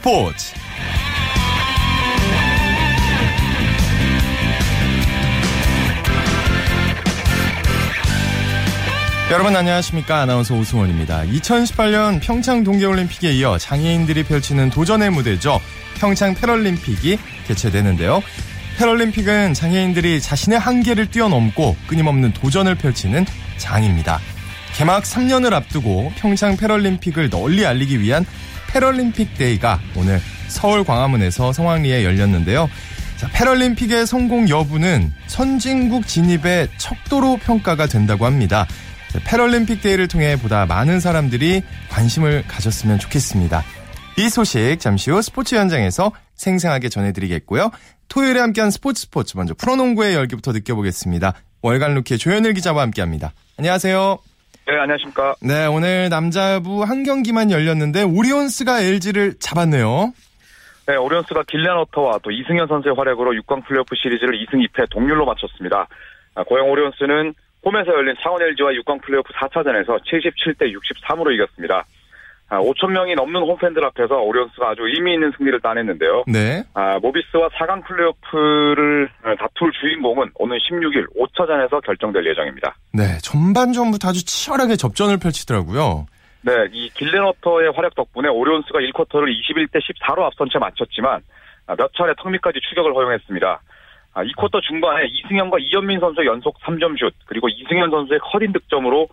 스포츠 여러분 안녕하십니까 아나운서 오승원입니다. 2018년 평창 동계올림픽에 이어 장애인들이 펼치는 도전의 무대죠. 평창 패럴림픽이 개최되는데요. 패럴림픽은 장애인들이 자신의 한계를 뛰어넘고 끊임없는 도전을 펼치는 장입니다. 개막 3년을 앞두고 평창 패럴림픽을 널리 알리기 위한 패럴림픽 데이가 오늘 서울 광화문에서 성황리에 열렸는데요. 자, 패럴림픽의 성공 여부는 선진국 진입의 척도로 평가가 된다고 합니다. 패럴림픽 데이를 통해 보다 많은 사람들이 관심을 가졌으면 좋겠습니다. 이 소식 잠시 후 스포츠 현장에서 생생하게 전해드리겠고요. 토요일에 함께한 스포츠 스포츠 먼저 프로농구의 열기부터 느껴보겠습니다. 월간 루키의 조현일 기자와 함께합니다. 안녕하세요. 네, 안녕하십니까. 네, 오늘 남자부 한 경기만 열렸는데 오리온스가 LG를 잡았네요. 네, 오리온스가 길렌워터와 또 이승현 선수의 활약으로 6강 플레이오프 시리즈를 2승 2패 동률로 맞췄습니다. 아, 고양 오리온스는 홈에서 열린 창원 LG와 6강 플레이오프 4차전에서 77대 63으로 이겼습니다. 5천 아, 명이 넘는 홈팬들 앞에서 오리온스가 아주 의미 있는 승리를 따냈는데요. 네. 아, 모비스와 4강 플레이오프를 다툴 주인공은 오는 16일 5차전에서 결정될 예정입니다. 네, 전반전부터 아주 치열하게 접전을 펼치더라고요. 네, 이 길렌워터의 활약 덕분에 오리온스가 1쿼터를 21대 14로 앞선 채 마쳤지만 몇 차례 턱밑까지 추격을 허용했습니다. 아, 2쿼터 중반에 이승현과 이현민 선수의 연속 3점 슛 그리고 이승현 선수의 커린 득점으로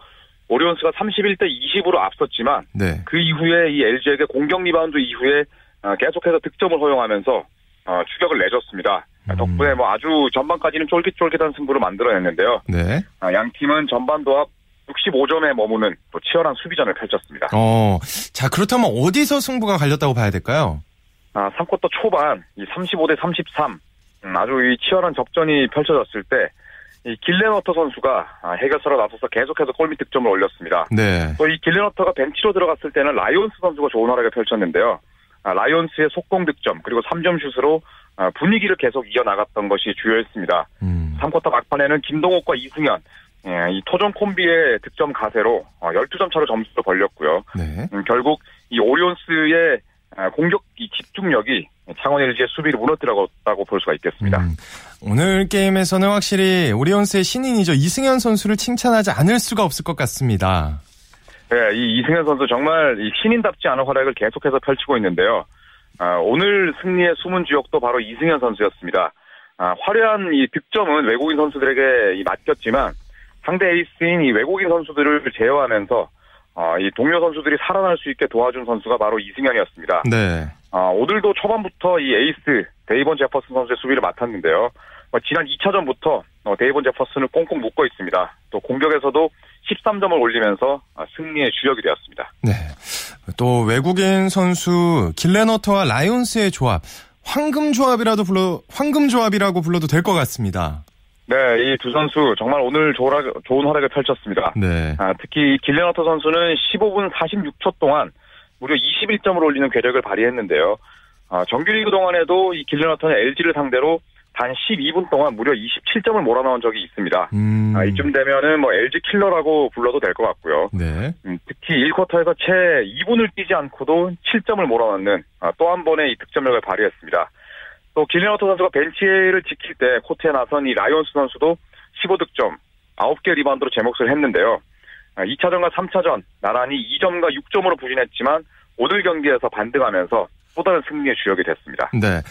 오리온스가 31대 20으로 앞섰지만 네. 그 이후에 이 LG에게 공격 리바운드 이후에 아, 계속해서 득점을 허용하면서 어, 추격을 내줬습니다. 음. 덕분에 뭐 아주 전반까지는 쫄깃쫄깃한 승부를 만들어냈는데요. 네. 아, 양 팀은 전반 도 합 65점에 머무는 또 치열한 수비전을 펼쳤습니다. 어, 자 그렇다면 어디서 승부가 갈렸다고 봐야 될까요? 아, 3쿼터 초반 이 35대 33 음, 아주 이 치열한 접전이 펼쳐졌을 때 이 길레너터 선수가 아, 해결사로 나서서 계속해서 골밑 득점을 올렸습니다. 네. 또 이 길레너터가 벤치로 들어갔을 때는 라이온스 선수가 좋은 활약을 펼쳤는데요. 아, 라이온스의 속공 득점 그리고 3점 슛으로 아, 분위기를 계속 이어나갔던 것이 주요했습니다. 음. 3쿼터 막판에는 김동욱과 이승현 예, 이 토종 콤비의 득점 가세로 12점 차로 점수를 벌렸고요. 네. 음, 결국 이 오리온스의 아, 공격 이 집중력이 창원 LG의 수비를 무너뜨렸다고 볼 수가 있겠습니다. 음, 오늘 게임에서는 확실히 오리온스의 신인이죠 이승현 선수를 칭찬하지 않을 수가 없을 것 같습니다. 네, 이 이승현 선수 정말 이 신인답지 않은 활약을 계속해서 펼치고 있는데요. 아, 오늘 승리의 숨은 주역도 바로 이승현 선수였습니다. 아, 화려한 이 득점은 외국인 선수들에게 이 맡겼지만 상대 에이스인 이 외국인 선수들을 제어하면서 아, 이 동료 선수들이 살아날 수 있게 도와준 선수가 바로 이승현이었습니다. 네. 아, 오늘도 초반부터 이 에이스 데이본 제퍼슨 선수의 수비를 맡았는데요. 어, 지난 2차전부터 어, 데이본 제퍼슨을 꽁꽁 묶고 있습니다. 또 공격에서도 13점을 올리면서 아, 승리의 주역이 되었습니다. 네. 또 외국인 선수 길레너터와 라이온스의 조합 황금 조합이라도 불러 황금 조합이라고 불러도 될 것 같습니다. 네, 이 두 선수 정말 오늘 좋은, 좋은 활약을 펼쳤습니다. 네. 아, 특히 길레너터 선수는 15분 46초 동안 무려 21점을 올리는 궤적을 발휘했는데요. 아, 정규리그 동안에도 이 길레너터는 LG를 상대로 단 12분 동안 무려 27점을 몰아넣은 적이 있습니다. 음. 아, 이쯤 되면은 뭐 LG 킬러라고 불러도 될 것 같고요. 네. 음, 특히 1쿼터에서 채 2분을 뛰지 않고도 7점을 몰아넣는 아, 또 한 번의 이 득점력을 발휘했습니다. 또 길렌워터 선수가 벤치를 지킬 때 코트에 나선 이 라이온스 선수도 15득점, 9개 리바운드로 제 몫을 했는데요. 아, 2차전과 3차전 나란히 2점과 6점으로 부진했지만 오늘 경기에서 반등하면서 또 다른 승리의 주역이 됐습니다. 네.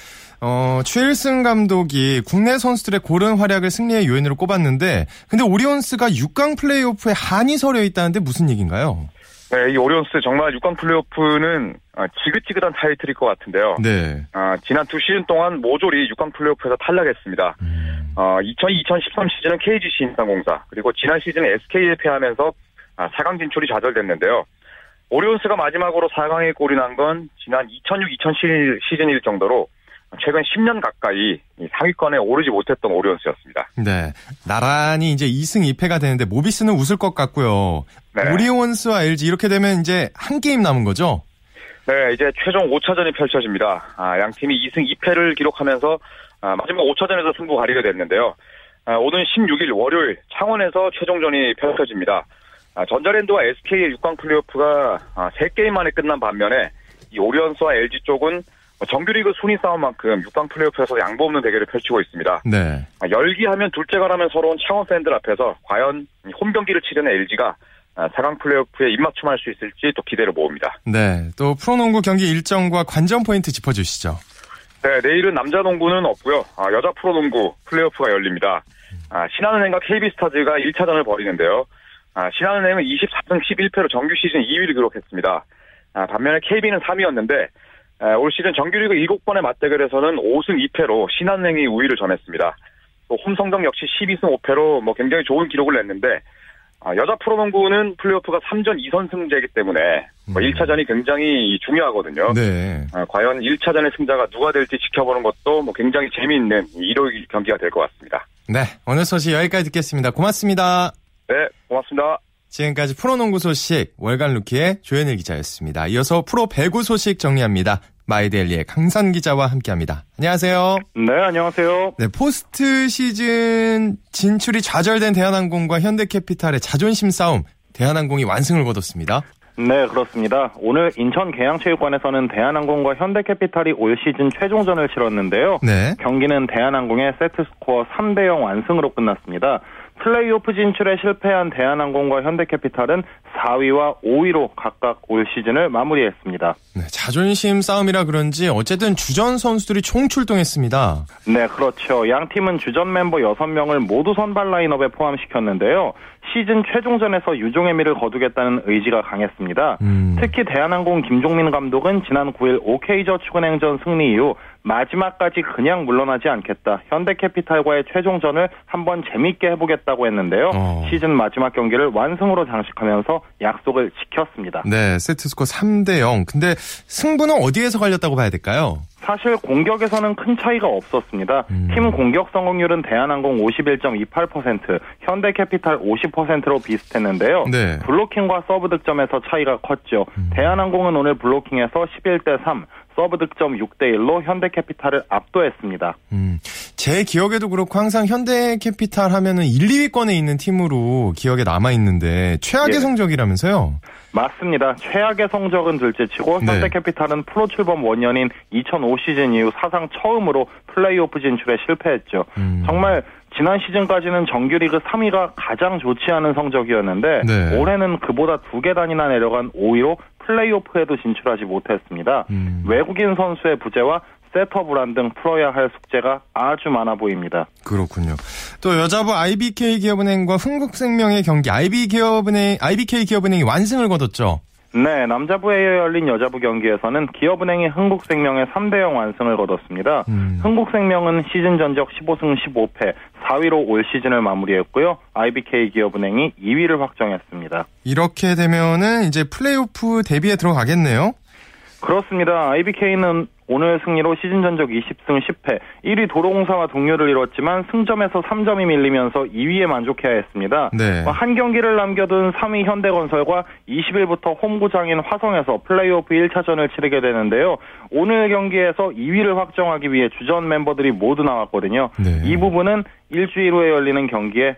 어, 추일승 감독이 국내 선수들의 고른 활약을 승리의 요인으로 꼽았는데, 근데 오리온스가 6강 플레이오프에 한이 서려 있다는데 무슨 얘기인가요? 네, 이 오리온스 정말 6강 플레이오프는 아, 지긋지긋한 타이틀일 것 같은데요. 네. 아, 지난 두 시즌 동안 모조리 6강 플레이오프에서 탈락했습니다. 음. 어, 2000-2013 시즌은 KGC 인삼공사 그리고 지난 시즌 SK에 패하면서 아, 4강 진출이 좌절됐는데요. 오리온스가 마지막으로 4강에 골이 난 건 지난 2006-2007 시즌일 정도로 최근 10년 가까이 이 상위권에 오르지 못했던 오리온스였습니다. 네. 나란히 이제 2승 2패가 되는데 모비스는 웃을 것 같고요. 네. 오리온스와 LG 이렇게 되면 이제 한 게임 남은 거죠? 네, 이제 최종 5차전이 펼쳐집니다. 아, 양 팀이 2승 2패를 기록하면서 아, 마지막 5차전에서 승부 가리게 됐는데요. 아, 오는 16일 월요일 창원에서 최종전이 펼쳐집니다. 아, 전자랜드와 SK의 6강 플레이오프가 아, 3게임 만에 끝난 반면에 이 오리온스와 LG 쪽은 뭐 정규리그 순위 싸움만큼 6강 플레이오프에서 양보 없는 대결을 펼치고 있습니다. 네. 아, 열기하면 둘째가라면 서러운 창원 팬들 앞에서 과연 홈 경기를 치르는 LG가 4강 플레이오프에 입맞춤할 수 있을지 또 기대를 모읍니다. 네. 또 프로농구 경기 일정과 관전 포인트 짚어주시죠. 네, 내일은 남자 농구는 없고요. 아, 여자 프로농구 플레이오프가 열립니다. 아, 신한은행과 KB스타즈가 1차전을 벌이는데요. 아, 신한은행은 24승 11패로 정규 시즌 2위를 기록했습니다. 아, 반면에 KB는 3위였는데 올 시즌 정규리그 7번의 맞대결에서는 5승 2패로 신한은행이 우위를 점했습니다. 또 홈성적 역시 12승 5패로 뭐 굉장히 좋은 기록을 냈는데 아, 여자 프로농구는 플레이오프가 3전 2선승제이기 때문에 뭐 1차전이 굉장히 중요하거든요. 네. 아, 과연 1차전의 승자가 누가 될지 지켜보는 것도 뭐 굉장히 재미있는 일요일 경기가 될 것 같습니다. 네. 오늘 소식 여기까지 듣겠습니다. 고맙습니다. 네, 고맙습니다. 지금까지 프로농구 소식 월간 루키의 조현일 기자였습니다. 이어서 프로 배구 소식 정리합니다. 마이데일리의 강산 기자와 함께합니다. 안녕하세요. 네, 안녕하세요. 네, 포스트 시즌 진출이 좌절된 대한항공과 현대캐피탈의 자존심 싸움. 대한항공이 완승을 거뒀습니다. 네, 그렇습니다. 오늘 인천 계양체육관에서는 대한항공과 현대캐피탈이 올 시즌 최종전을 치렀는데요. 네. 경기는 대한항공의 세트 스코어 3대 0 완승으로 끝났습니다. 플레이오프 진출에 실패한 대한항공과 현대캐피탈은 4위와 5위로 각각 올 시즌을 마무리했습니다. 네, 자존심 싸움이라 그런지 어쨌든 주전 선수들이 총출동했습니다. 네, 그렇죠. 양 팀은 주전 멤버 6명을 모두 선발 라인업에 포함시켰는데요. 시즌 최종전에서 유종의 미를 거두겠다는 의지가 강했습니다. 음. 특히 대한항공 김종민 감독은 지난 9일 OK저축은행전 승리 이후 마지막까지 그냥 물러나지 않겠다. 현대캐피탈과의 최종전을 한번 재밌게 해보겠다고 했는데요. 어. 시즌 마지막 경기를 완승으로 장식하면서 약속을 지켰습니다. 네, 세트스코어 3대 0. 근데 승부는 어디에서 갈렸다고 봐야 될까요? 사실 공격에서는 큰 차이가 없었습니다. 음. 팀 공격 성공률은 대한항공 51.28%, 현대캐피탈 50%로 비슷했는데요. 네. 블로킹과 서브 득점에서 차이가 컸죠. 음. 대한항공은 오늘 블로킹에서 11대 3, 서브 득점 6대 1로 현대캐피탈을 압도했습니다. 음, 제 기억에도 그렇고 항상 현대캐피탈 하면은 1, 2위권에 있는 팀으로 기억에 남아 있는데 최악의 예. 성적이라면서요? 맞습니다. 최악의 성적은 둘째치고 네. 현대캐피탈은 프로 출범 원년인 2005 시즌 이후 사상 처음으로 플레이오프 진출에 실패했죠. 음. 정말 지난 시즌까지는 정규리그 3위가 가장 좋지 않은 성적이었는데 네. 올해는 그보다 두 계단이나 내려간 5위로 플레이오프에도 진출하지 못했습니다. 음. 외국인 선수의 부재와 세터 불안 등 풀어야 할 숙제가 아주 많아 보입니다. 그렇군요. 또 여자부 IBK 기업은행과 흥국생명의 경기 IB 기업은행 IBK 기업은행이 완승을 거뒀죠. 네, 남자부에 열린 여자부 경기에서는 기업은행이 흥국생명의 3대 0 완승을 거뒀습니다. 음. 흥국생명은 시즌 전적 15승 15패, 4위로 올 시즌을 마무리했고요. IBK 기업은행이 2위를 확정했습니다. 이렇게 되면은 이제 플레이오프 데뷔에 들어가겠네요. 그렇습니다. IBK는 오늘 승리로 시즌 전적 20승 10패, 1위 도로공사와 동료를 이뤘지만 승점에서 3점이 밀리면서 2위에 만족해야 했습니다. 네. 한 경기를 남겨둔 3위 현대건설과 20일부터 홈구장인 화성에서 플레이오프 1차전을 치르게 되는데요. 오늘 경기에서 2위를 확정하기 위해 주전 멤버들이 모두 나왔거든요. 네. 이 부분은 일주일 후에 열리는 경기에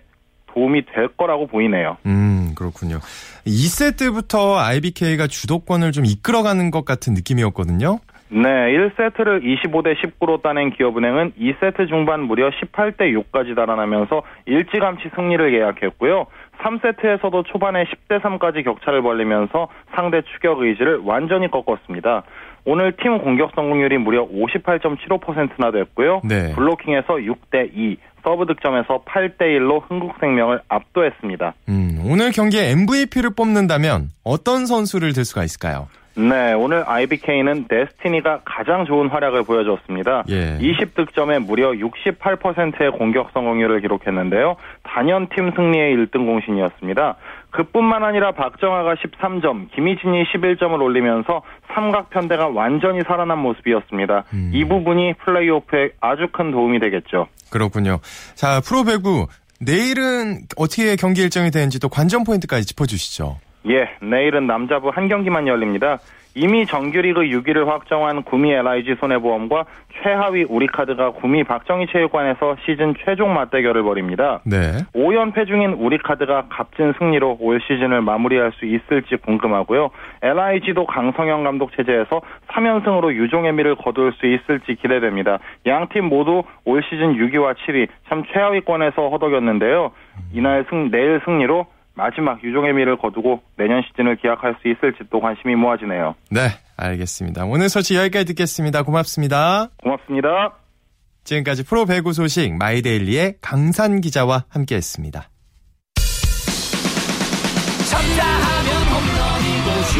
도움이 될 거라고 보이네요. 음, 그렇군요. 2세트부터 IBK가 주도권을 좀 이끌어가는 것 같은 느낌이었거든요. 네, 1세트를 25대 19로 따낸 기업은행은 2세트 중반 무려 18대 6까지 달아나면서 일찌감치 승리를 계약했고요. 3세트에서도 초반에 10대 3까지 격차를 벌리면서 상대 추격 의지를 완전히 꺾었습니다. 오늘 팀 공격 성공률이 무려 58.75%나 됐고요. 네. 블로킹에서 6대 2, 서브 득점에서 8대 1로 흥국생명을 압도했습니다. 음, 오늘 경기에 MVP를 뽑는다면 어떤 선수를 들 수가 있을까요? 네, 오늘 IBK는 데스티니가 가장 좋은 활약을 보여줬습니다. 예. 20득점에 무려 68%의 공격 성공률을 기록했는데요. 단연 팀 승리의 1등 공신이었습니다. 그뿐만 아니라 박정아가 13점, 김희진이 11점을 올리면서 삼각편대가 완전히 살아난 모습이었습니다. 음. 이 부분이 플레이오프에 아주 큰 도움이 되겠죠. 그렇군요. 자, 프로배구 내일은 어떻게 경기 일정이 되는지 또 관전 포인트까지 짚어주시죠. 예, 내일은 남자부 한 경기만 열립니다. 이미 정규리그 6위를 확정한 구미 LIG 손해보험과 최하위 우리카드가 구미 박정희 체육관에서 시즌 최종 맞대결을 벌입니다. 네. 5연패 중인 우리카드가 값진 승리로 올 시즌을 마무리할 수 있을지 궁금하고요. LIG도 강성영 감독 체제에서 3연승으로 유종의 미를 거둘 수 있을지 기대됩니다. 양 팀 모두 올 시즌 6위와 7위 참 최하위권에서 허덕였는데요. 이날 승 내일 승리로 마지막 유종의 미를 거두고 내년 시즌을 기약할 수 있을지 또 관심이 모아지네요. 네, 알겠습니다. 오늘 소식 여기까지 듣겠습니다. 고맙습니다. 고맙습니다. 지금까지 프로 배구 소식 마이데일리의 강산 기자와 함께했습니다. 쳤다 하면 홈런이고 슛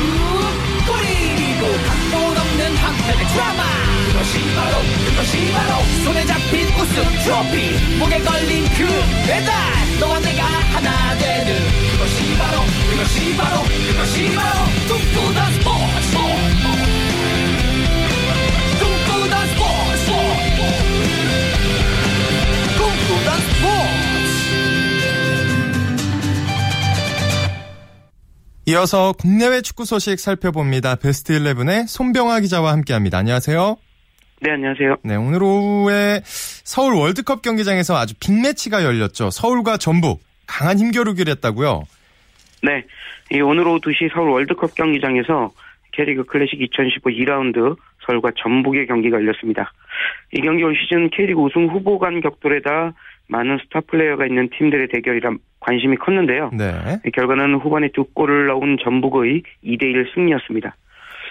골이고 각본 없는 한편의 드라마 그것이 바로 그것이 바로 손에 잡힌 우승 트로피 목에 걸린 그 배달 너와 내가 하나 되는 그것이 바로 그것이 바로 그것이 바로 꿈꾸던 스포츠 꿈꾸던 스포츠 꿈꾸던 스포츠 이어서 국내외 축구 소식 살펴봅니다. 베스트 11의 손병하 기자와 함께합니다. 안녕하세요. 네, 안녕하세요. 네, 오늘 오후에 서울 월드컵 경기장에서 아주 빅매치가 열렸죠. 서울과 전북. 강한 힘겨루기를 했다고요? 네. 이 오늘 오후 2시 서울 월드컵 경기장에서 K리그 클래식 2015 2라운드 서울과 전북의 경기가 열렸습니다. 이 경기 올 시즌 K리그 우승 후보 간 격돌에다 많은 스타 플레이어가 있는 팀들의 대결이라 관심이 컸는데요. 네. 결과는 후반에 두 골을 넣은 전북의 2대1 승리였습니다.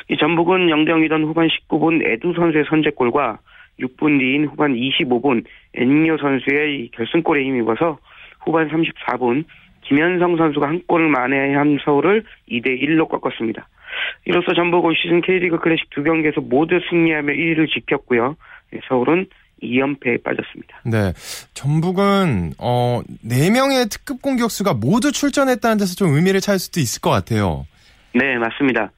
이 전북은 0대0이던 후반 19분 에두 선수의 선제골과 6분 뒤인 후반 25분 엔니오 선수의 결승골에 힘입어서 후반 34분 김현성 선수가 한 골을 만회한 서울을 2대 1로 꺾었습니다. 이로써 전북 올 시즌 K리그 클래식 두 경기에서 모두 승리하며 1위를 지켰고요. 서울은 2연패에 빠졌습니다. 네. 전북은 어 4명의 특급 공격수가 모두 출전했다는 데서 좀 의미를 찾을 수도 있을 것 같아요. 네, 맞습니다.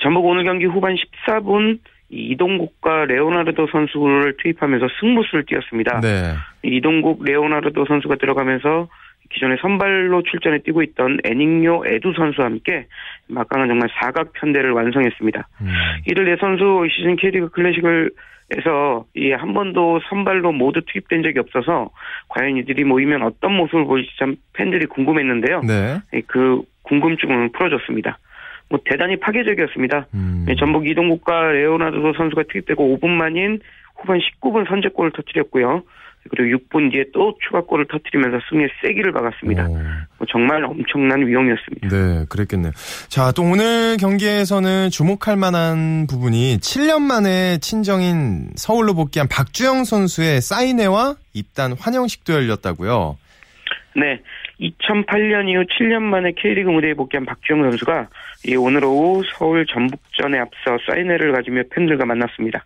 전북 오늘 경기 후반 14분 이동국과 레오나르도 선수를 투입하면서 승부수를 띄었습니다. 네. 이동국, 레오나르도 선수가 들어가면서 기존에 선발로 출전에 뛰고 있던 애닝요 에두 선수와 함께 막강한 정말 사각 편대를 완성했습니다. 음. 이를 내 선수 시즌 K리그 클래식을 에서 이 한 번도 선발로 모두 투입된 적이 없어서 과연 이들이 모이면 어떤 모습을 보일지 참 팬들이 궁금했는데요. 네. 그 궁금증을 풀어줬습니다. 뭐 대단히 파괴적이었습니다. 음. 전북 이동국과 레오나르도 선수가 투입되고 5분 만인 후반 19분 선제골을 터뜨렸고요. 그리고 6분 뒤에 또 추가골을 터뜨리면서 승리의 세기를 박았습니다. 뭐 정말 엄청난 위험이었습니다. 네, 그랬겠네요. 자, 또 오늘 경기에서는 주목할 만한 부분이 7년 만에 친정인 서울로 복귀한 박주영 선수의 사인회와 입단 환영식도 열렸다고요. 네. 2008년 이후 7년 만에 K리그 무대에 복귀한 박주영 선수가 오늘 오후 서울 전북전에 앞서 사인회를 가지며 팬들과 만났습니다.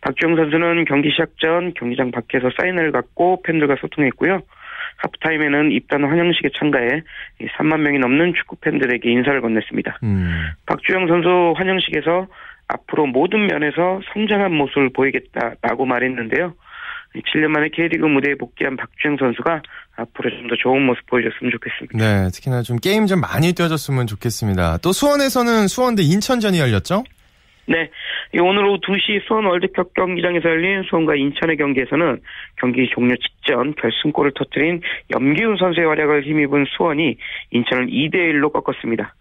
박주영 선수는 경기 시작 전 경기장 밖에서 사인을 갖고 팬들과 소통했고요. 하프타임에는 입단 환영식에 참가해 3만 명이 넘는 축구 팬들에게 인사를 건넸습니다. 음. 박주영 선수 환영식에서 앞으로 모든 면에서 성장한 모습을 보이겠다라고 말했는데요. 7년 만에 K리그 무대에 복귀한 박주영 선수가 앞으로 좀 더 좋은 모습 보여줬으면 좋겠습니다. 네, 특히나 좀 게임 좀 많이 뛰어줬으면 좋겠습니다. 또 수원에서는 수원 대 인천전이 열렸죠? 네. 오늘 오후 2시 수원 월드컵 경기장에서 열린 수원과 인천의 경기에서는 경기 종료 직전 결승골을 터뜨린 염기훈 선수의 활약을 힘입은 수원이 인천을 2대1로 꺾었습니다.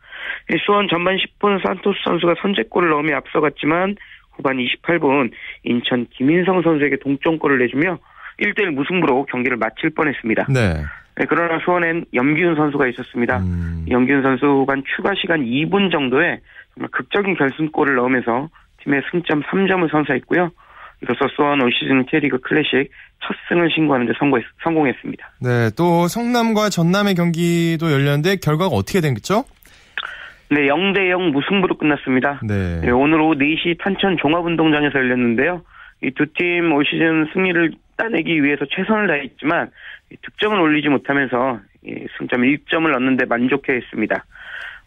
수원 전반 10분 산토스 선수가 선제골을 넣으며 앞서갔지만 후반 28분 인천 김인성 선수에게 동점골을 내주며 1대1 무승부로 경기를 마칠 뻔했습니다. 네. 네, 그러나 수원엔 염기훈 선수가 있었습니다. 음. 염기훈 선수 후반 추가 시간 2분 정도에 정말 극적인 결승골을 넣으면서 팀의 승점 3점을 선사했고요. 이로써 수원 올 시즌 K리그 클래식 첫 승을 신고하는 데 성공, 했습니다 네, 또 성남과 전남의 경기도 열렸는데 결과가 어떻게 된거죠? 네, 0대 0 무승부로 끝났습니다. 네. 네 오늘 오후 4시 탄천 종합운동장에서 열렸는데요. 이 두 팀 올 시즌 승리를 따내기 위해서 최선을 다했지만 득점을 올리지 못하면서 승점 1점을 넣는데 만족해했습니다.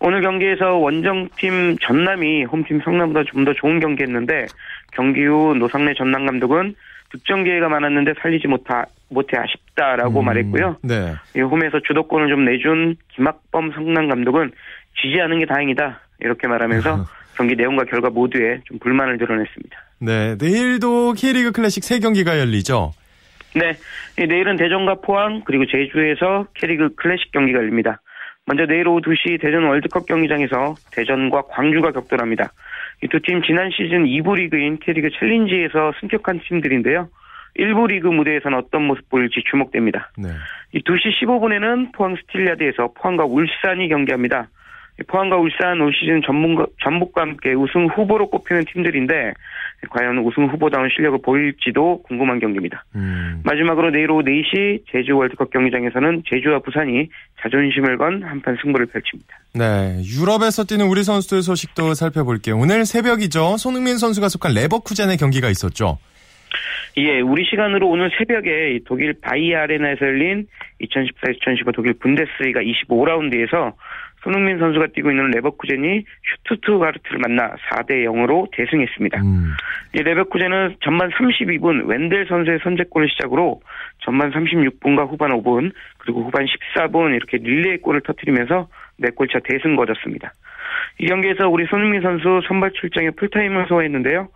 오늘 경기에서 원정팀 전남이 홈팀 성남보다 좀 더 좋은 경기했는데 경기 후 노상래 전남 감독은 득점 기회가 많았는데 살리지 못하, 못해 아쉽다라고 음, 말했고요. 네. 홈에서 주도권을 좀 내준 김학범 성남 감독은 지지 않은 게 다행이다 이렇게 말하면서 경기 내용과 결과 모두에 좀 불만을 드러냈습니다. 네, 내일도 K리그 클래식 3경기가 열리죠? 네, 내일은 대전과 포항 그리고 제주에서 K리그 클래식 경기가 열립니다. 먼저 내일 오후 2시 대전 월드컵 경기장에서 대전과 광주가 격돌합니다. 이 두 팀 지난 시즌 2부 리그인 K리그 챌린지에서 승격한 팀들인데요. 1부 리그 무대에서는 어떤 모습 보일지 주목됩니다. 네. 이 2시 15분에는 포항 스틸야드에서 포항과 울산이 경기합니다. 포항과 울산 올 시즌 전북과, 전북과 함께 우승 후보로 꼽히는 팀들인데 과연 우승 후보다운 실력을 보일지도 궁금한 경기입니다. 음. 마지막으로 내일 오후 4시 제주 월드컵 경기장에서는 제주와 부산이 자존심을 건 한판 승부를 펼칩니다. 네, 유럽에서 뛰는 우리 선수들 소식도 살펴볼게요. 오늘 새벽이죠. 손흥민 선수가 속한 레버쿠젠의 경기가 있었죠. 예, 우리 시간으로 오늘 새벽에 독일 바이 아레나에서 열린 2014-2015 독일 분데스리가 25라운드에서 손흥민 선수가 뛰고 있는 레버쿠젠이 슈투트가르트를 만나 4대 0으로 대승했습니다. 음. 이 레버쿠젠은 전반 32분 웬델 선수의 선제골을 시작으로 전반 36분과 후반 5분 그리고 후반 14분 이렇게 릴레이 골을 터뜨리면서 4골차 대승 거뒀습니다. 이 경기에서 우리 손흥민 선수 선발 출장에 풀타임을 소화했는데요.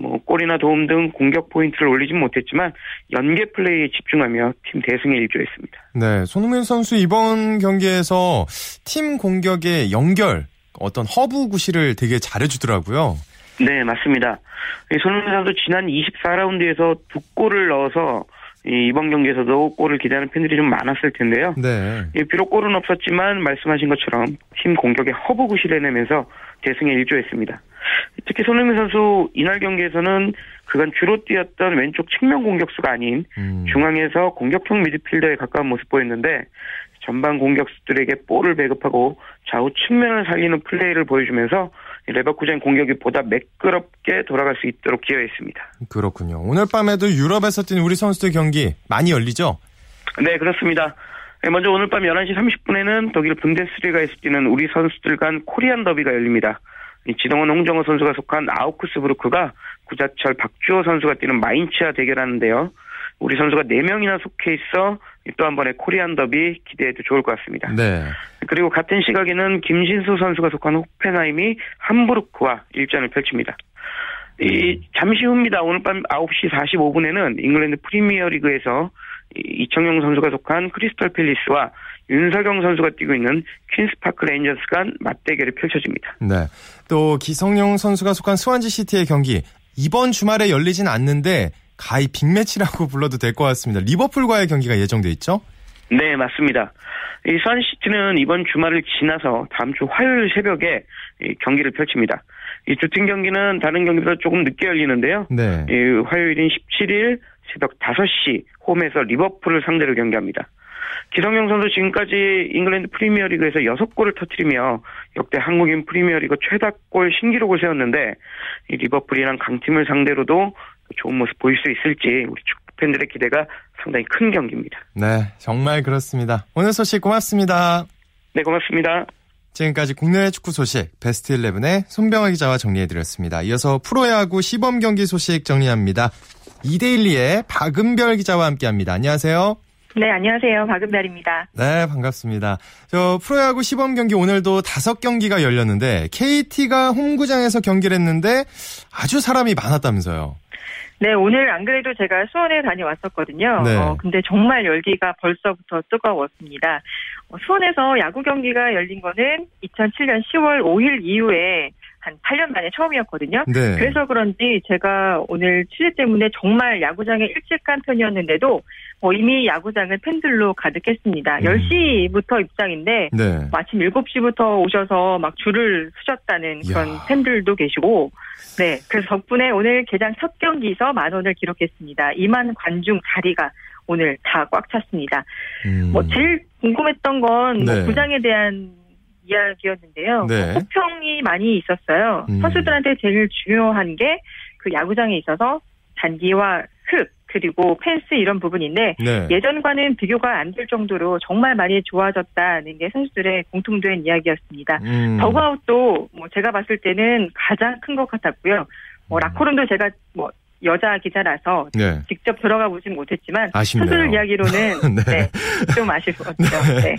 뭐 골이나 도움 등 공격 포인트를 올리진 못했지만 연계 플레이에 집중하며 팀 대승에 일조했습니다. 네, 손흥민 선수 이번 경기에서 팀 공격의 연결 어떤 허브 구실을 되게 잘해주더라고요. 네, 맞습니다. 손흥민 선수 지난 24라운드에서 두 골을 넣어서 이번 경기에서도 골을 기대하는 팬들이 좀 많았을 텐데요. 네. 비록 골은 없었지만 말씀하신 것처럼 팀 공격의 허브 구실을 해내면서 대승에 일조했습니다. 특히 손흥민 선수 이날 경기에서는 그간 주로 뛰었던 왼쪽 측면 공격수가 아닌 음. 중앙에서 공격형 미드필더에 가까운 모습 보였는데 전방 공격수들에게 볼을 배급하고 좌우 측면을 살리는 플레이를 보여주면서 레버쿠젠 공격이 보다 매끄럽게 돌아갈 수 있도록 기여했습니다. 그렇군요. 오늘 밤에도 유럽에서 뛴 우리 선수들 경기 많이 열리죠? 네, 그렇습니다. 네, 먼저 오늘 밤 11시 30분에는 독일 분데스리가에서 뛰는 우리 선수들 간 코리안 더비가 열립니다. 지동원 홍정호 선수가 속한 아우크스부르크가 구자철 박주호 선수가 뛰는 마인츠와 대결하는데요. 우리 선수가 4명이나 속해 있어 또 한 번의 코리안 더비 기대해도 좋을 것 같습니다. 네. 그리고 같은 시각에는 김진수 선수가 속한 호펜하임이 함부르크와 일전을 펼칩니다. 이 잠시 후입니다. 오늘 밤 9시 45분에는 잉글랜드 프리미어 리그에서 이청용 선수가 속한 크리스털 팰리스와 윤석영 선수가 뛰고 있는 퀸스파크 레인저스 간 맞대결이 펼쳐집니다. 네. 또 기성용 선수가 속한 스완지 시티의 경기 이번 주말에 열리진 않는데 가히 빅매치라고 불러도 될 것 같습니다. 리버풀과의 경기가 예정돼 있죠? 네, 맞습니다. 이 스완시티는 이번 주말을 지나서 다음 주 화요일 새벽에 경기를 펼칩니다. 이 두 팀 경기는 다른 경기보다 조금 늦게 열리는데요. 네. 이 화요일인 17일 새벽 5시 홈에서 리버풀을 상대로 경기합니다. 기성용 선수 지금까지 잉글랜드 프리미어리그에서 6골을 터뜨리며 역대 한국인 프리미어리그 최다골 신기록을 세웠는데 이 리버풀이랑 강팀을 상대로도 좋은 모습 보일 수 있을지 우리 축구 팬들의 기대가 상당히 큰 경기입니다. 네, 정말 그렇습니다. 오늘 소식 고맙습니다. 네, 고맙습니다. 지금까지 국내 축구 소식 베스트 11의 손병화 기자와 정리해드렸습니다. 이어서 프로야구 시범 경기 소식 정리합니다. 이데일리의 박은별 기자와 함께합니다. 안녕하세요. 네, 안녕하세요. 박은별입니다. 네, 반갑습니다. 저 프로야구 시범 경기 오늘도 다섯 경기가 열렸는데 KT가 홈구장에서 경기를 했는데 아주 사람이 많았다면서요. 네, 오늘 안 그래도 제가 수원에 다녀왔었거든요. 네. 어, 근데 정말 열기가 벌써부터 뜨거웠습니다. 어, 수원에서 야구 경기가 열린 거는 2007년 10월 5일 이후에 한 8년 만에 처음이었거든요. 네. 그래서 그런지 제가 오늘 취재 때문에 정말 야구장에 일찍 간 편이었는데도 뭐 이미 야구장은 팬들로 가득했습니다. 음. 10시부터 입장인데 네. 아침 7시부터 오셔서 막 줄을 서셨다는 그런 야. 팬들도 계시고 네. 그래서 덕분에 오늘 개장 첫 경기에서 만 원을 기록했습니다. 2만 관중 자리가 오늘 다 꽉 찼습니다. 음. 뭐 제일 궁금했던 건뭐 네. 구장에 대한 이야기였는데요. 네. 호평이 많이 있었어요. 음. 선수들한테 제일 중요한 게 그 야구장에 있어서 잔디와 흙 그리고 펜스 이런 부분인데 네. 예전과는 비교가 안 될 정도로 정말 많이 좋아졌다는 게 선수들의 공통된 이야기였습니다. 음. 더그아웃도 뭐 제가 봤을 때는 가장 큰 것 같았고요. 뭐 음. 라코룸도 제가 뭐 여자 기자라서 네. 직접 들어가 보진 못했지만 아쉽네요. 선수들 이야기로는 네. 네, 좀 아쉽었죠. 네. 네.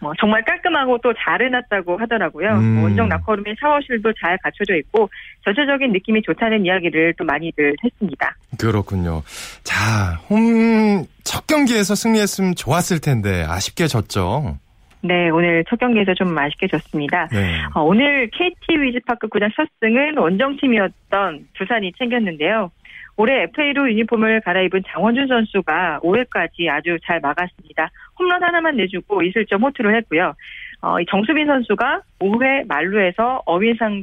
뭐 정말 깔끔하고 또 잘 해놨다고 하더라고요. 음. 뭐 원정 나커룸에 샤워실도 잘 갖춰져 있고 전체적인 느낌이 좋다는 이야기를 또 많이들 했습니다. 그렇군요. 자, 홈 첫 경기에서 승리했으면 좋았을 텐데 아쉽게 졌죠. 네, 오늘 첫 경기에서 좀 아쉽게 졌습니다. 네. 어, 오늘 KT 위즈파크 구장 첫 승은 원정팀이었던 두산이 챙겼는데요. 올해 FA로 유니폼을 갈아입은 장원준 선수가 5회까지 아주 잘 막았습니다. 홈런 하나만 내주고 2슬점 호투를 했고요. 어, 정수빈 선수가 5회 만루에서 어윈 상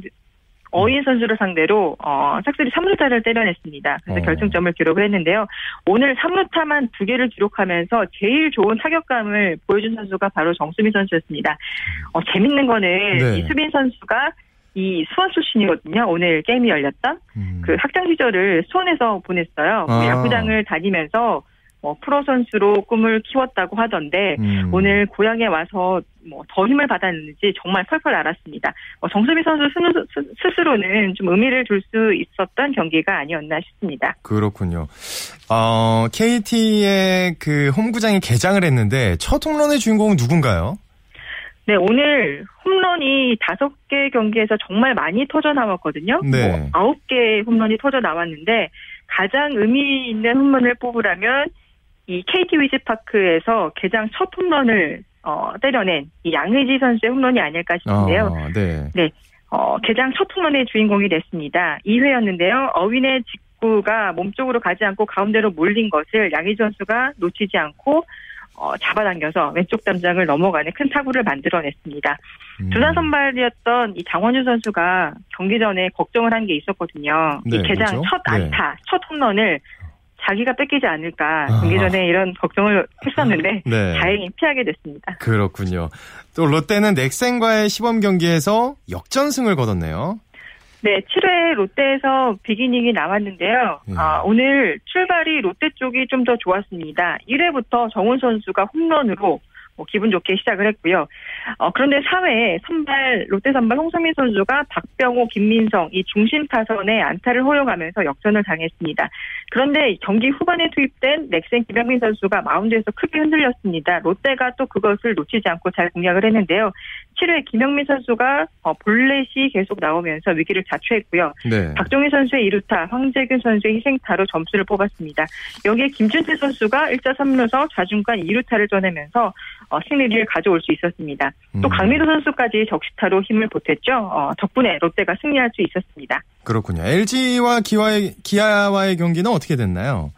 어인 선수를 상대로 어, 싹쓸이 3루타를 때려냈습니다. 그래서 어. 결승점을 기록을 했는데요. 오늘 3루타만 두 개를 기록하면서 제일 좋은 타격감을 보여준 선수가 바로 정수빈 선수였습니다. 어, 재밌는 거는 네. 이수빈 선수가 이 수원 출신이거든요. 오늘 게임이 열렸던 음. 그 학창 시절을 수원에서 보냈어요. 아. 야구장을 다니면서 뭐 프로 선수로 꿈을 키웠다고 하던데 음. 오늘 고향에 와서 뭐 더 힘을 받았는지 정말 펄펄 알았습니다. 뭐 정수미 선수 스스로는 좀 의미를 둘 수 있었던 경기가 아니었나 싶습니다. 그렇군요. 어, KT의 그 홈구장이 개장을 했는데 첫 홈런의 주인공은 누군가요? 네, 오늘 홈런이 다섯 개 경기에서 정말 많이 터져 나왔거든요. 네. 뭐 아홉 개 홈런이 터져 나왔는데 가장 의미 있는 홈런을 뽑으라면 이 KT 위즈파크에서 개장 첫 홈런을 어, 때려낸 이 양의지 선수의 홈런이 아닐까 싶은데요. 아, 네. 네. 어, 개장 첫 홈런의 주인공이 됐습니다. 2회였는데요. 어윈의 직구가 몸쪽으로 가지 않고 가운데로 몰린 것을 양의지 선수가 놓치지 않고 어, 잡아당겨서 왼쪽 담장을 넘어가는 큰 타구를 만들어냈습니다. 음. 두산 선발이었던 이 장원준 선수가 경기 전에 걱정을 한 게 있었거든요. 네, 이 개장 그렇죠? 첫 안타, 네. 첫 홈런을 자기가 뺏기지 않을까 경기 전에 이런 걱정을 했었는데 네. 다행히 피하게 됐습니다. 그렇군요. 또 롯데는 넥센과의 시범 경기에서 역전승을 거뒀네요. 네, 7회 롯데에서 비기닝이 나왔는데요. 네. 아, 오늘 출발이 롯데 쪽이 좀 더 좋았습니다. 1회부터 정훈 선수가 홈런으로 뭐 기분 좋게 시작을 했고요. 어, 그런데 4회에 선발 롯데 선발 홍성민 선수가 박병호, 김민성 이 중심 타선에 안타를 허용하면서 역전을 당했습니다. 그런데 경기 후반에 투입된 넥센 김영민 선수가 마운드에서 크게 흔들렸습니다. 롯데가 또 그것을 놓치지 않고 잘 공략을 했는데요. 7회 김영민 선수가 어, 볼넷이 계속 나오면서 위기를 자초했고요. 네. 박종희 선수의 2루타, 황재균 선수의 희생타로 점수를 뽑았습니다. 여기에 김준태 선수가 1자 3루서 좌중간 2루타를 전하면서 어, 승리를 가져올 수 있었습니다. 또 음. 강민호 선수까지 적시타로 힘을 보탰죠. 어, 덕분에 롯데가 승리할 수 있었습니다. 그렇군요. LG와 기와의, 기아와의 경기는 어떻게 됐나요?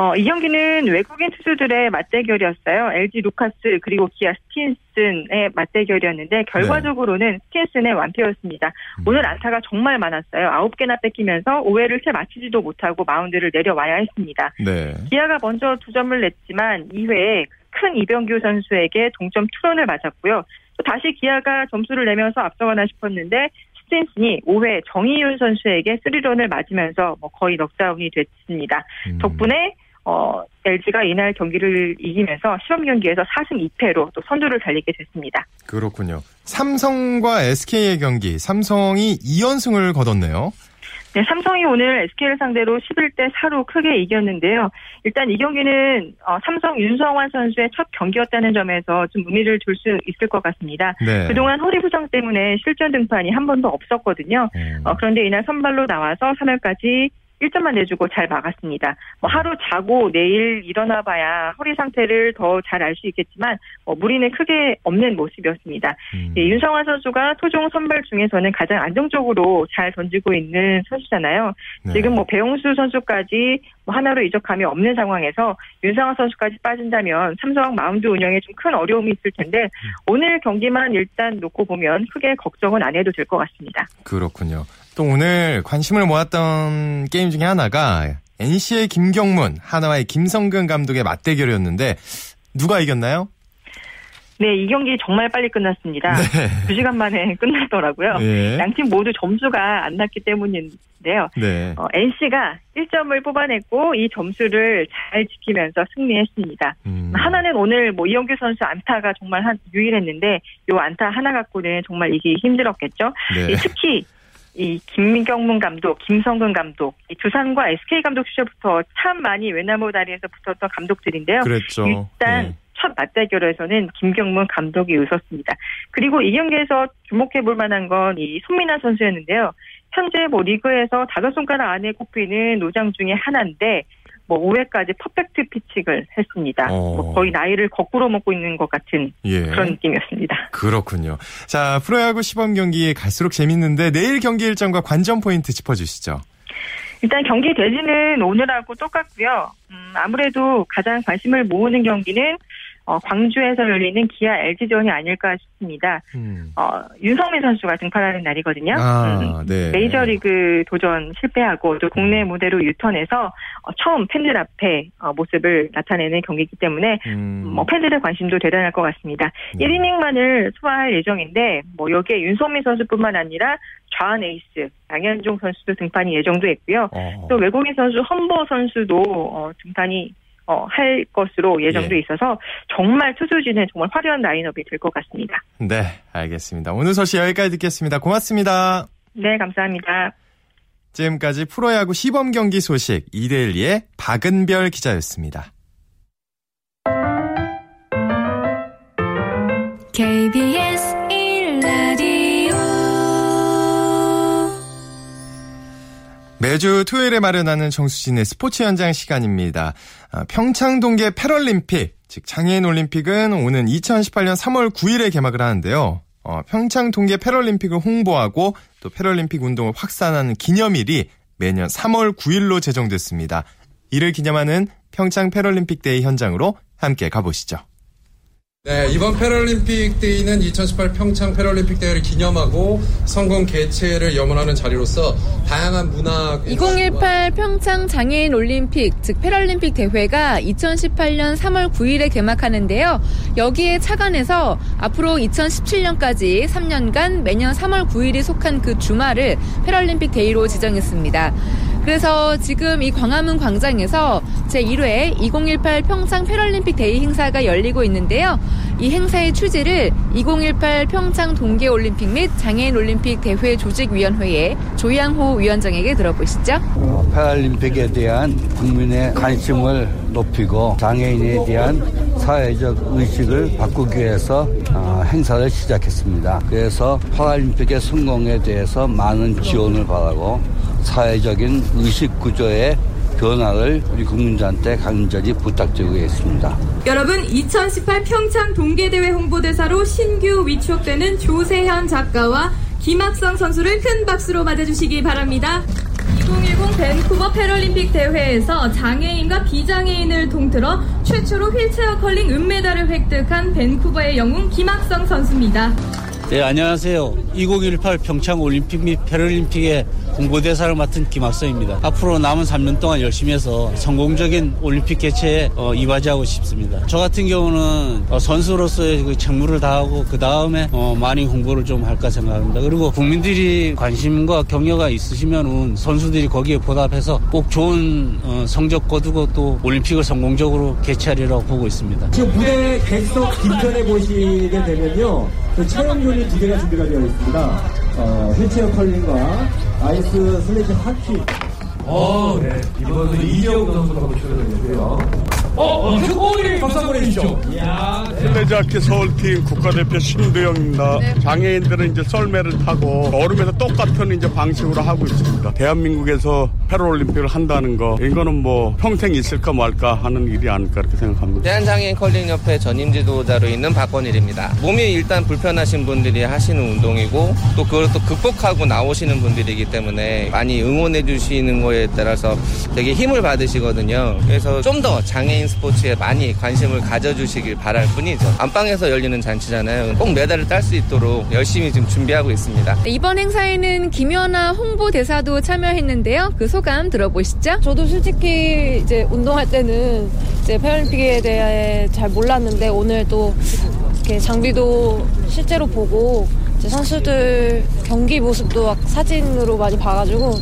어, 이 경기는 외국인 투수들의 맞대결이었어요. LG 루카스 그리고 기아 스틴슨의 맞대결이었는데 결과적으로는 네. 스틴슨의 완패였습니다. 음. 오늘 안타가 정말 많았어요. 9개나 뺏기면서 5회를 채 마치지도 못하고 마운드를 내려와야 했습니다. 네. 기아가 먼저 두 점을 냈지만 2회에 큰 이병규 선수에게 동점 투런을 맞았고요. 또 다시 기아가 점수를 내면서 앞서가나 싶었는데 스탠슨이 5회 정희윤 선수에게 3런을 맞으면서 뭐 거의 넉다운이 됐습니다. 음. 덕분에 어, LG가 이날 경기를 이기면서 시험 경기에서 4승 2패로 또 선두를 달리게 됐습니다. 그렇군요. 삼성과 SK의 경기, 삼성이 2연승을 거뒀네요. 네, 삼성이 오늘 SK를 상대로 11대 4로 크게 이겼는데요. 일단 이 경기는 어, 삼성 윤성환 선수의 첫 경기였다는 점에서 좀 의미를 둘 수 있을 것 같습니다. 네. 그동안 허리 부상 때문에 실전 등판이 한 번도 없었거든요. 음. 어, 그런데 이날 선발로 나와서 3회까지 1점만 내주고 잘 막았습니다. 뭐 하루 자고 내일 일어나 봐야 허리 상태를 더 잘 알 수 있겠지만 뭐 무리는 크게 없는 모습이었습니다. 음. 예, 윤성환 선수가 토종 선발 중에서는 가장 안정적으로 잘 던지고 있는 선수잖아요. 네. 지금 뭐 배용수 선수까지 뭐 하나로 이적함이 없는 상황에서 윤상환 선수까지 빠진다면 삼성 마운드 운영에 좀 큰 어려움이 있을 텐데 음. 오늘 경기만 일단 놓고 보면 크게 걱정은 안 해도 될 것 같습니다. 그렇군요. 또 오늘 관심을 모았던 게임 중에 하나가 NC의 김경문, 하나와의 김성근 감독의 맞대결이었는데 누가 이겼나요? 네, 이 경기 정말 빨리 끝났습니다. 네. 2시간 만에 끝났더라고요. 네. 양팀 모두 점수가 안 났기 때문인데요. 네. 어, NC가 1점을 뽑아냈고 이 점수를 잘 지키면서 승리했습니다. 음. 하나는 오늘 뭐 이영규 선수 안타가 정말 한 유일했는데 이 안타 하나 갖고는 정말 이기 힘들었겠죠. 네. 특히 이 김경문 감독, 김성근 감독, 이 두산과 SK 감독 시절부터 참 많이 외나무 다리에서 붙었던 감독들인데요. 그랬죠. 일단 네. 첫 맞대결에서는 김경문 감독이 웃었습니다. 그리고 이 경기에서 주목해 볼 만한 건 이 손민아 선수였는데요. 현재 뭐 리그에서 다섯 손가락 안에 꼽히는 노장 중에 하나인데 뭐 5회까지 퍼펙트 피칭을 했습니다. 어. 뭐 거의 나이를 거꾸로 먹고 있는 것 같은 예. 그런 느낌이었습니다. 그렇군요. 자, 프로야구 시범 경기 갈수록 재밌는데 내일 경기 일정과 관전 포인트 짚어주시죠. 일단 경기 대지는 오늘하고 똑같고요. 음, 아무래도 가장 관심을 모으는 경기는 어, 광주에서 열리는 기아 LG전이 아닐까 싶습니다. 음. 어, 윤성민 선수가 등판하는 날이거든요. 아, 음, 네. 메이저리그 도전 실패하고 또 국내 무대로 유턴해서 어, 처음 팬들 앞에 어, 모습을 나타내는 경기이기 때문에 음. 뭐 팬들의 관심도 대단할 것 같습니다. 네. 1이닝만을 소화할 예정인데 뭐 여기에 윤성민 선수뿐만 아니라 좌완 에이스 양현종 선수도 등판이 예정돼 있고요. 어. 또 외국인 선수 험보 선수도 어, 등판이 어, 할 것으로 예정돼 예. 있어서 정말 투수진은 정말 화려한 라인업이 될 것 같습니다. 네, 알겠습니다. 오늘 소식 여기까지 듣겠습니다. 고맙습니다. 네, 감사합니다. 지금까지 프로야구 시범 경기 소식 이데일리의 박은별 기자였습니다. KBS 매주 토요일에 마련하는 정수진의 스포츠 현장 시간입니다. 아, 평창 동계 패럴림픽, 즉 장애인 올림픽은 오는 2018년 3월 9일에 개막을 하는데요. 어, 평창 동계 패럴림픽을 홍보하고 또 패럴림픽 운동을 확산하는 기념일이 매년 3월 9일로 제정됐습니다. 이를 기념하는 평창 패럴림픽 데이 현장으로 함께 가보시죠. 네, 이번 패럴림픽 데이는 2018 평창 패럴림픽 대회를 기념하고 성공 개최를 염원하는 자리로서 다양한 문화 2018 평창 장애인 올림픽 즉 패럴림픽 대회가 2018년 3월 9일에 개막하는데요. 여기에 착안해서 앞으로 2017년까지 3년간 매년 3월 9일이 속한 그 주말을 패럴림픽 데이로 지정했습니다. 그래서 지금 이 광화문 광장에서 제1회 2018 평창 패럴림픽 데이 행사가 열리고 있는데요. 이 행사의 취지를 2018 평창 동계올림픽 및 장애인 올림픽 대회 조직위원회의 조양호 위원장에게 들어보시죠. 어, 패럴림픽에 대한 국민의 관심을 높이고 장애인에 대한 사회적 의식을 바꾸기 위해서 어, 행사를 시작했습니다. 그래서 패럴림픽의 성공에 대해서 많은 지원을 바라고 사회적인 의식 구조의 변화를 우리 국민들한테 간절히 부탁드리고 있습니다. 여러분 2018 평창 동계대회 홍보대사로 신규 위촉되는 조세현 작가와 김학성 선수를 큰 박수로 맞아주시기 바랍니다. 2010 밴쿠버 패럴림픽 대회에서 장애인과 비장애인을 통틀어 최초로 휠체어 컬링 은메달을 획득한 밴쿠버의 영웅 김학성 선수입니다. 네, 안녕하세요. 2018 평창 올림픽 및 패럴림픽의 홍보대사를 맡은 김학성입니다. 앞으로 남은 3년 동안 열심히 해서 성공적인 올림픽 개최에 어, 이바지하고 싶습니다. 저 같은 경우는 어, 선수로서의 그 책무를 다하고 그 다음에 어, 많이 홍보를 좀 할까 생각합니다. 그리고 국민들이 관심과 격려가 있으시면은 선수들이 거기에 보답해서 꼭 좋은 어, 성적 거두고 또 올림픽을 성공적으로 개최하리라고 보고 있습니다. 지금 무대 계속 뒤편에 보시게 되면요. 그 촬영용이 두 개가 준비가 되어 있습니다. 어, 휠체어 컬링과 아이스 슬래지 하키. 어, 네. 이번은 이재용 선수가 출연을 했고요. 어, 어, 큐고이 박수 한번 해주시죠. 이야. 플레자키 서울팀 국가대표 신도영입니다. 네. 장애인들은 이제 썰매를 타고 얼음에서 똑같은 이제 방식으로 하고 있습니다. 대한민국에서 패럴림픽을 한다는 거, 이거는 뭐 평생 있을까 말까 하는 일이 아닐까 그렇게 생각합니다. 대한장애인 컬링협회 전임 지도자로 있는 박건일입니다. 몸이 일단 불편하신 분들이 하시는 운동이고 또 그걸 또 극복하고 나오시는 분들이기 때문에 많이 응원해 주시는 거에 따라서 되게 힘을 받으시거든요. 그래서 좀 더 장애인 스포츠에 많이 관심을 가져주시길 바랄 뿐이죠. 안방에서 열리는 잔치잖아요. 꼭 메달을 딸 수 있도록 열심히 지금 준비하고 있습니다. 네, 이번 행사에는 김연아 홍보대사도 참여했는데요. 그 소감 들어보시죠. 저도 솔직히 이제 운동할 때는 이제 패럴림픽에 대해 잘 몰랐는데 오늘 또 이렇게 장비도 실제로 보고 선수들 경기 모습도 사진으로 많이 봐가지고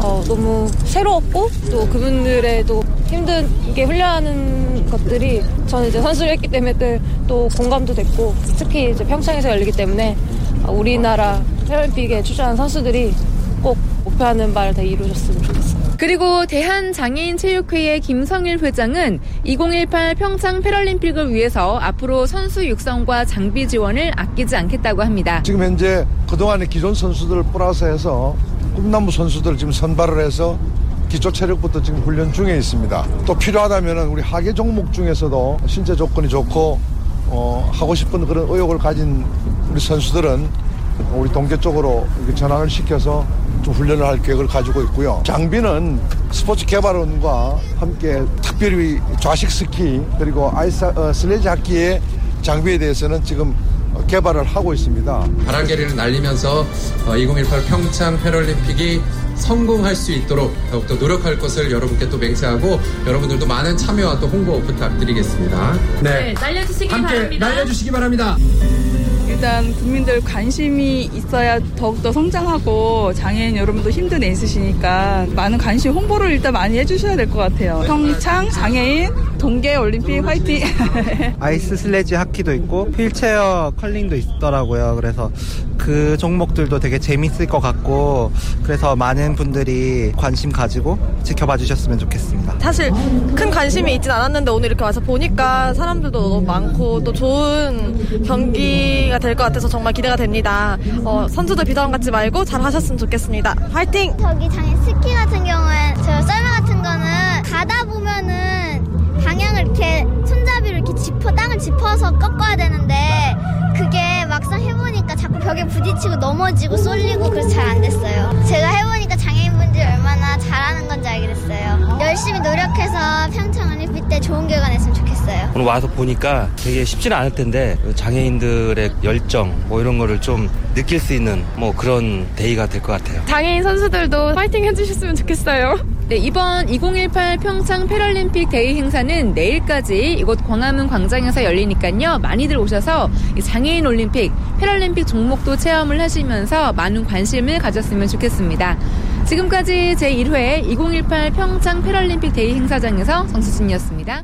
어, 너무 새로웠고 또 그분들의 또 힘든 게 훈련하는 것들이 저는 이제 선수를 했기 때문에 또 공감도 됐고 특히 이제 평창에서 열리기 때문에 우리나라 패럴림픽에 출전한 선수들이 꼭 목표하는 바를 다 이루셨으면 좋겠어요. 그리고 대한장애인체육회의 김성일 회장은 2018 평창 패럴림픽을 위해서 앞으로 선수 육성과 장비 지원을 아끼지 않겠다고 합니다. 지금 현재 그동안의 기존 선수들을 플러스 해서 꿈나무 선수들 지금 선발을 해서 기초 체력부터 지금 훈련 중에 있습니다. 또 필요하다면 우리 하계 종목 중에서도 신체 조건이 좋고 어, 하고 싶은 그런 의욕을 가진 우리 선수들은 우리 동계 쪽으로 전환을 시켜서 좀 훈련을 할 계획을 가지고 있고요. 장비는 스포츠 개발원과 함께 특별히 좌식 스키 그리고 아이스 어, 슬레지 하키의 장비에 대해서는 지금 개발을 하고 있습니다. 바람개리를 날리면서 2018 어, 평창 패럴림픽이 성공할 수 있도록 더욱더 노력할 것을 여러분께 또 맹세하고 여러분들도 많은 참여와 또 홍보 부탁드리겠습니다. 네, 네 날려주시기 함께 바랍니다. 날려주시기 바랍니다. 일단 국민들 관심이 있어야 더욱더 성장하고 장애인 여러분도 힘든 애 있으시니까 많은 관심 홍보를 일단 많이 해주셔야 될 것 같아요. 평창 장애인 동계 올림픽 화이팅! 아이스 슬래지 하키도 있고 휠체어 컬링도 있더라고요. 그래서 그 종목들도 되게 재밌을 것 같고 그래서 많은 분들이 관심 가지고 지켜봐 주셨으면 좋겠습니다. 사실 큰 관심이 있진 않았는데 오늘 이렇게 와서 보니까 사람들도 너무 많고 또 좋은 경기가 될 것 같아서 정말 기대가 됩니다. 어, 선수들 비서관 같지 말고 잘 하셨으면 좋겠습니다. 화이팅! 저기 장애 스키 같은 경우엔 저 썰매 같은 거는 가다 보면은 방향을 이렇게 손잡이로 이렇게 짚어 땅을 짚어서 꺾어야 되는데 그게 막상 해보니까 자꾸 벽에 부딪히고 넘어지고 쏠리고 그래서 잘 안 됐어요. 제가 해보니까 장애인분들이 얼마나 잘하는 건지 알게 됐어요. 열심히 노력해서 평창 올림픽 때 좋은 결과 냈으면 좋겠어요. 오늘 와서 보니까 되게 쉽지는 않을 텐데 장애인들의 열정 뭐 이런 거를 좀 느낄 수 있는 뭐 그런 데이가 될 것 같아요. 장애인 선수들도 파이팅 해주셨으면 좋겠어요. 네, 이번 2018 평창 패럴림픽 데이 행사는 내일까지 이곳 광화문 광장에서 열리니까요. 많이들 오셔서 장애인 올림픽, 패럴림픽 종목도 체험을 하시면서 많은 관심을 가졌으면 좋겠습니다. 지금까지 제1회 2018 평창 패럴림픽 데이 행사장에서 정수진이었습니다.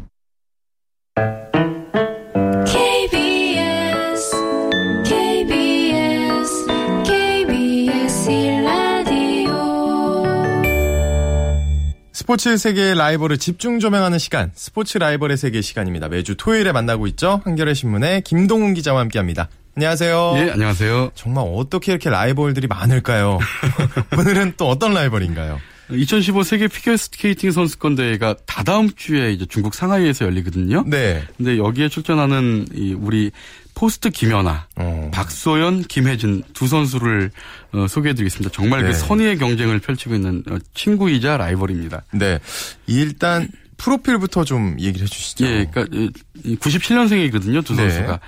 스포츠 세계의 라이벌을 집중 조명하는 시간, 스포츠 라이벌의 세계 시간입니다. 매주 토요일에 만나고 있죠. 한겨레 신문의 김동훈 기자와 함께합니다. 안녕하세요. 예, 안녕하세요. 정말 어떻게 이렇게 라이벌들이 많을까요? 오늘은 또 어떤 라이벌인가요? 2015 세계 피겨 스케이팅 선수권 대회가 다다음 주에 이제 중국 상하이에서 열리거든요. 네. 근데 여기에 출전하는 이 우리 포스트 김연아, 어. 박소연, 김해진 두 선수를 어, 소개해드리겠습니다. 정말 그 네. 그 선의의 경쟁을 펼치고 있는 어, 친구이자 라이벌입니다. 네. 일단 프로필부터 좀 얘기를 해주시죠. 예, 그러니까 97년생이거든요, 두 선수가. 네.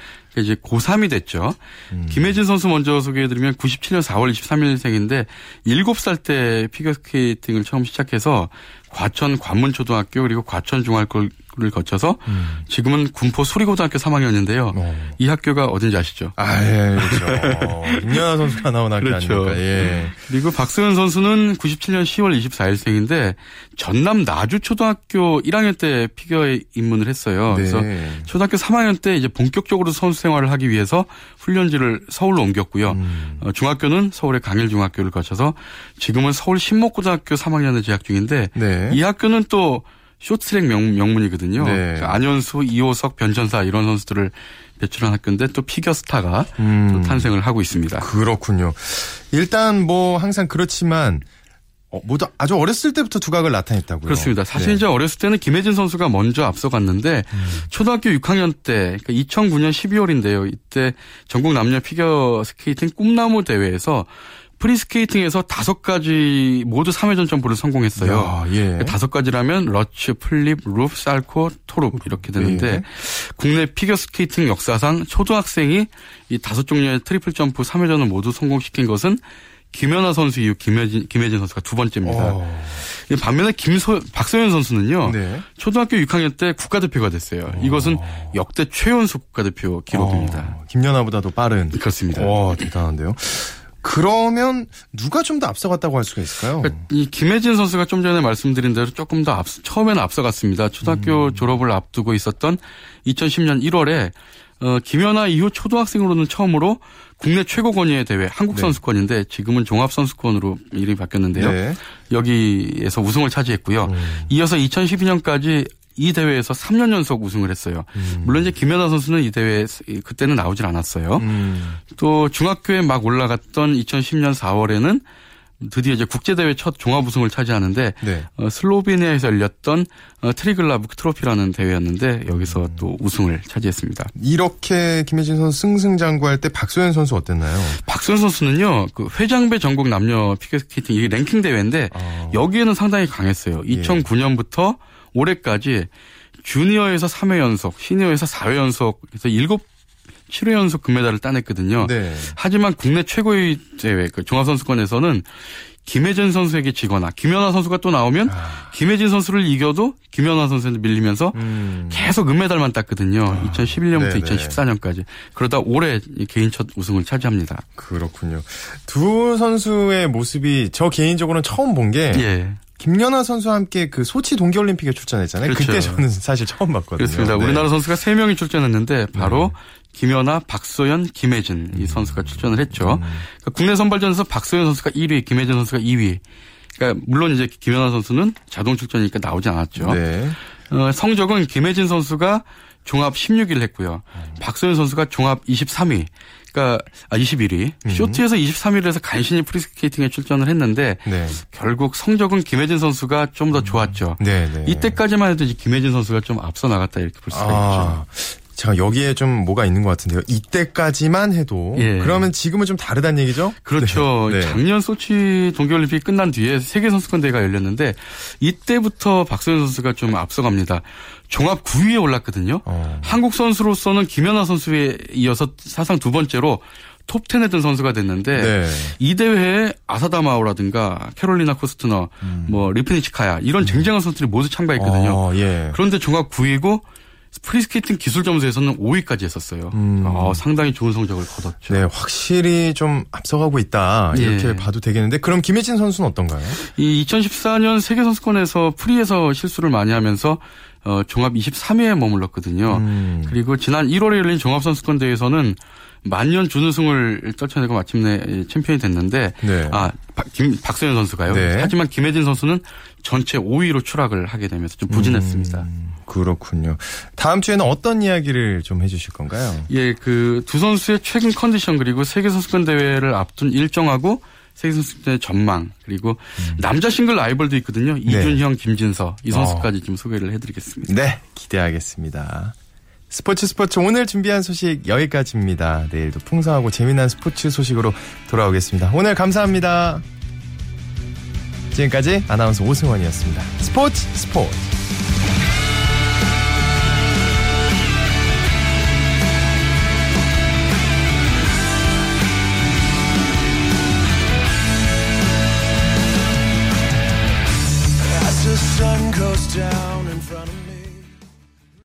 이제 고3이 됐죠. 음. 김혜진 선수 먼저 소개해드리면 97년 4월 23일생인데 7살 때 피겨스케이팅을 처음 시작해서 과천 관문초등학교 그리고 과천 중학교 를 거쳐서 음. 지금은 군포 수리고등학교 3학년인데요. 어. 이 학교가 어딘지 아시죠? 아, 예, 그렇죠. 임연아 선수가 나온 학교 그렇죠. 아닙니까? 예. 그리고 박소연 선수는 97년 10월 24일생인데 전남 나주 초등학교 1학년 때 피겨에 입문을 했어요. 네. 그래서 초등학교 3학년 때 이제 본격적으로 선수 생활을 하기 위해서 훈련지를 서울로 옮겼고요. 음. 어, 중학교는 서울의 강일중학교를 거쳐서 지금은 서울 신목고등학교 3학년에 재학 중인데 네. 이 학교는 또 쇼트트랙 명, 명문이거든요. 네. 그러니까 안현수, 이호석, 변천사 이런 선수들을 배출한 학교인데 또 피겨스타가 음. 또 탄생을 하고 있습니다. 그렇군요. 일단 뭐 항상 그렇지만 어, 모두 아주 어렸을 때부터 두각을 나타냈다고요. 그렇습니다. 사실 네. 이제 어렸을 때는 김해진 선수가 먼저 앞서갔는데 음. 초등학교 6학년 때 그러니까 2009년 12월인데요. 이때 전국 남녀 피겨 스케이팅 꿈나무 대회에서 프리스케이팅에서 다섯 가지 모두 3회전 점프를 성공했어요. 야, 예. 그 다섯 가지라면 러츠, 플립, 루프, 살코, 토룹 이렇게 되는데 예. 국내 피겨 스케이팅 역사상 초등학생이 이 다섯 종류의 트리플 점프 3회전을 모두 성공시킨 것은 김연아 선수 이후 김해진, 김해진 선수가 두 번째입니다. 오. 어. 반면에 김소, 박소연 선수는요. 네. 초등학교 6학년 때 국가대표가 됐어요. 오. 이것은 역대 최연소 국가대표 기록입니다. 오. 김연아보다도 빠른. 그렇습니다. 와, 대단한데요. 그러면 누가 좀 더 앞서갔다고 할 수가 있을까요? 그러니까 이 김해진 선수가 좀 전에 말씀드린 대로 조금 더 앞, 처음에는 앞서갔습니다. 초등학교 음. 졸업을 앞두고 있었던 2010년 1월에 어, 김연아 이후 초등학생으로는 처음으로 국내 최고 권위의 대회 한국 네. 선수권인데 지금은 종합 선수권으로 이름이 바뀌었는데요. 네. 여기에서 우승을 차지했고요. 음. 이어서 2012년까지 이 대회에서 3년 연속 우승을 했어요. 음. 물론 이제 김연아 선수는 이 대회 그때는 나오질 않았어요. 음. 또 중학교에 막 올라갔던 2010년 4월에는 드디어 이제 국제대회 첫 종합 우승을 차지하는데 네. 어, 슬로베니아에서 열렸던 어, 트리글라브 트로피라는 대회였는데 여기서 음. 또 우승을 차지했습니다. 이렇게 김해진 선수 승승장구할 때 박소연 선수 어땠나요? 박소연 선수는요 그 회장배 전국 남녀 피겨스케이팅 이게 랭킹 대회인데 아. 여기에는 상당히 강했어요. 2009년부터 예. 올해까지 주니어에서 3회 연속, 시니어에서 4회 연속, 그래서 7 7회 연속 금메달을 따냈거든요. 네. 하지만 국내 최고의 대회 그 종합선수권에서는 김혜진 선수에게 지거나 김연아 선수가 또 나오면 아. 김혜진 선수를 이겨도 김연아 선수한테 밀리면서 음. 계속 은메달만 땄거든요. 아. 2011년부터 네네. 2014년까지. 그러다 올해 개인 첫 우승을 차지합니다. 그렇군요. 두 선수의 모습이 저 개인적으로는 처음 본게 예. 김연아 선수와 함께 그 소치 동계올림픽에 출전했잖아요. 그렇죠. 그때 저는 사실 처음 봤거든요. 그렇습니다. 네. 우리나라 선수가 3명이 출전했는데 바로 음. 김연아, 박소연, 김혜진 이 음. 선수가 출전을 했죠. 음. 그러니까 국내 선발전에서 박소연 선수가 1위, 김해진 선수가 2위. 그러니까 물론 이제 김연아 선수는 자동 출전이니까 나오지 않았죠. 네. 어, 성적은 김해진 선수가 종합 16위를 했고요. 음. 박소연 선수가 종합 23위. 그러니까 아 21위. 음. 쇼트에서 23위를 해서 간신히 프리스케이팅에 출전을 했는데 네. 결국 성적은 김해진 선수가 좀 더 좋았죠. 네, 네. 이때까지만 해도 김해진 선수가 좀 앞서 나갔다 이렇게 볼 수가 아. 있죠. 자, 여기에 좀 뭐가 있는 것 같은데요. 이때까지만 해도 예. 그러면 지금은 좀 다르다는 얘기죠? 그렇죠. 네. 네. 작년 소치 동계올림픽 끝난 뒤에 세계 선수권 대회가 열렸는데 이때부터 박소연 선수가 좀 앞서갑니다. 종합 9위에 올랐거든요. 어. 한국 선수로서는 김연아 선수에 이어서 사상 두 번째로 톱10에 든 선수가 됐는데 네. 이 대회에 아사다마오라든가 카롤리나 코스트너, 음. 뭐 리프니치카야 이런 쟁쟁한 선수들이 모두 참가했거든요. 어, 예. 그런데 종합 9위고 프리스케이팅 기술 점수에서는 5위까지 했었어요. 음. 어, 상당히 좋은 성적을 거뒀죠. 네, 확실히 좀 앞서가고 있다 이렇게 예. 봐도 되겠는데 그럼 김해진 선수는 어떤가요? 이 2014년 세계 선수권에서 프리에서 실수를 많이 하면서 어, 종합 23위에 머물렀거든요. 음. 그리고 지난 1월에 열린 종합선수권 대회에서는 만년 준우승을 떨쳐내고 마침내 챔피언이 됐는데 네. 아 김, 박소연 선수가요. 네. 하지만 김해진 선수는 전체 5위로 추락을 하게 되면서 좀 부진했습니다. 음. 그렇군요. 다음 주에는 어떤 이야기를 좀 해주실 건가요? 예, 그 두 선수의 최근 컨디션 그리고 세계 선수권 대회를 앞둔 일정하고 세계 선수권 전망 그리고 음. 남자 싱글 라이벌도 있거든요. 네. 이준형, 김진서 이 선수까지 어. 좀 소개를 해드리겠습니다. 네, 기대하겠습니다. 스포츠 스포츠 오늘 준비한 소식 여기까지입니다. 내일도 풍성하고 재미난 스포츠 소식으로 돌아오겠습니다. 오늘 감사합니다. 지금까지 아나운서 오승원이었습니다. 스포츠 스포츠.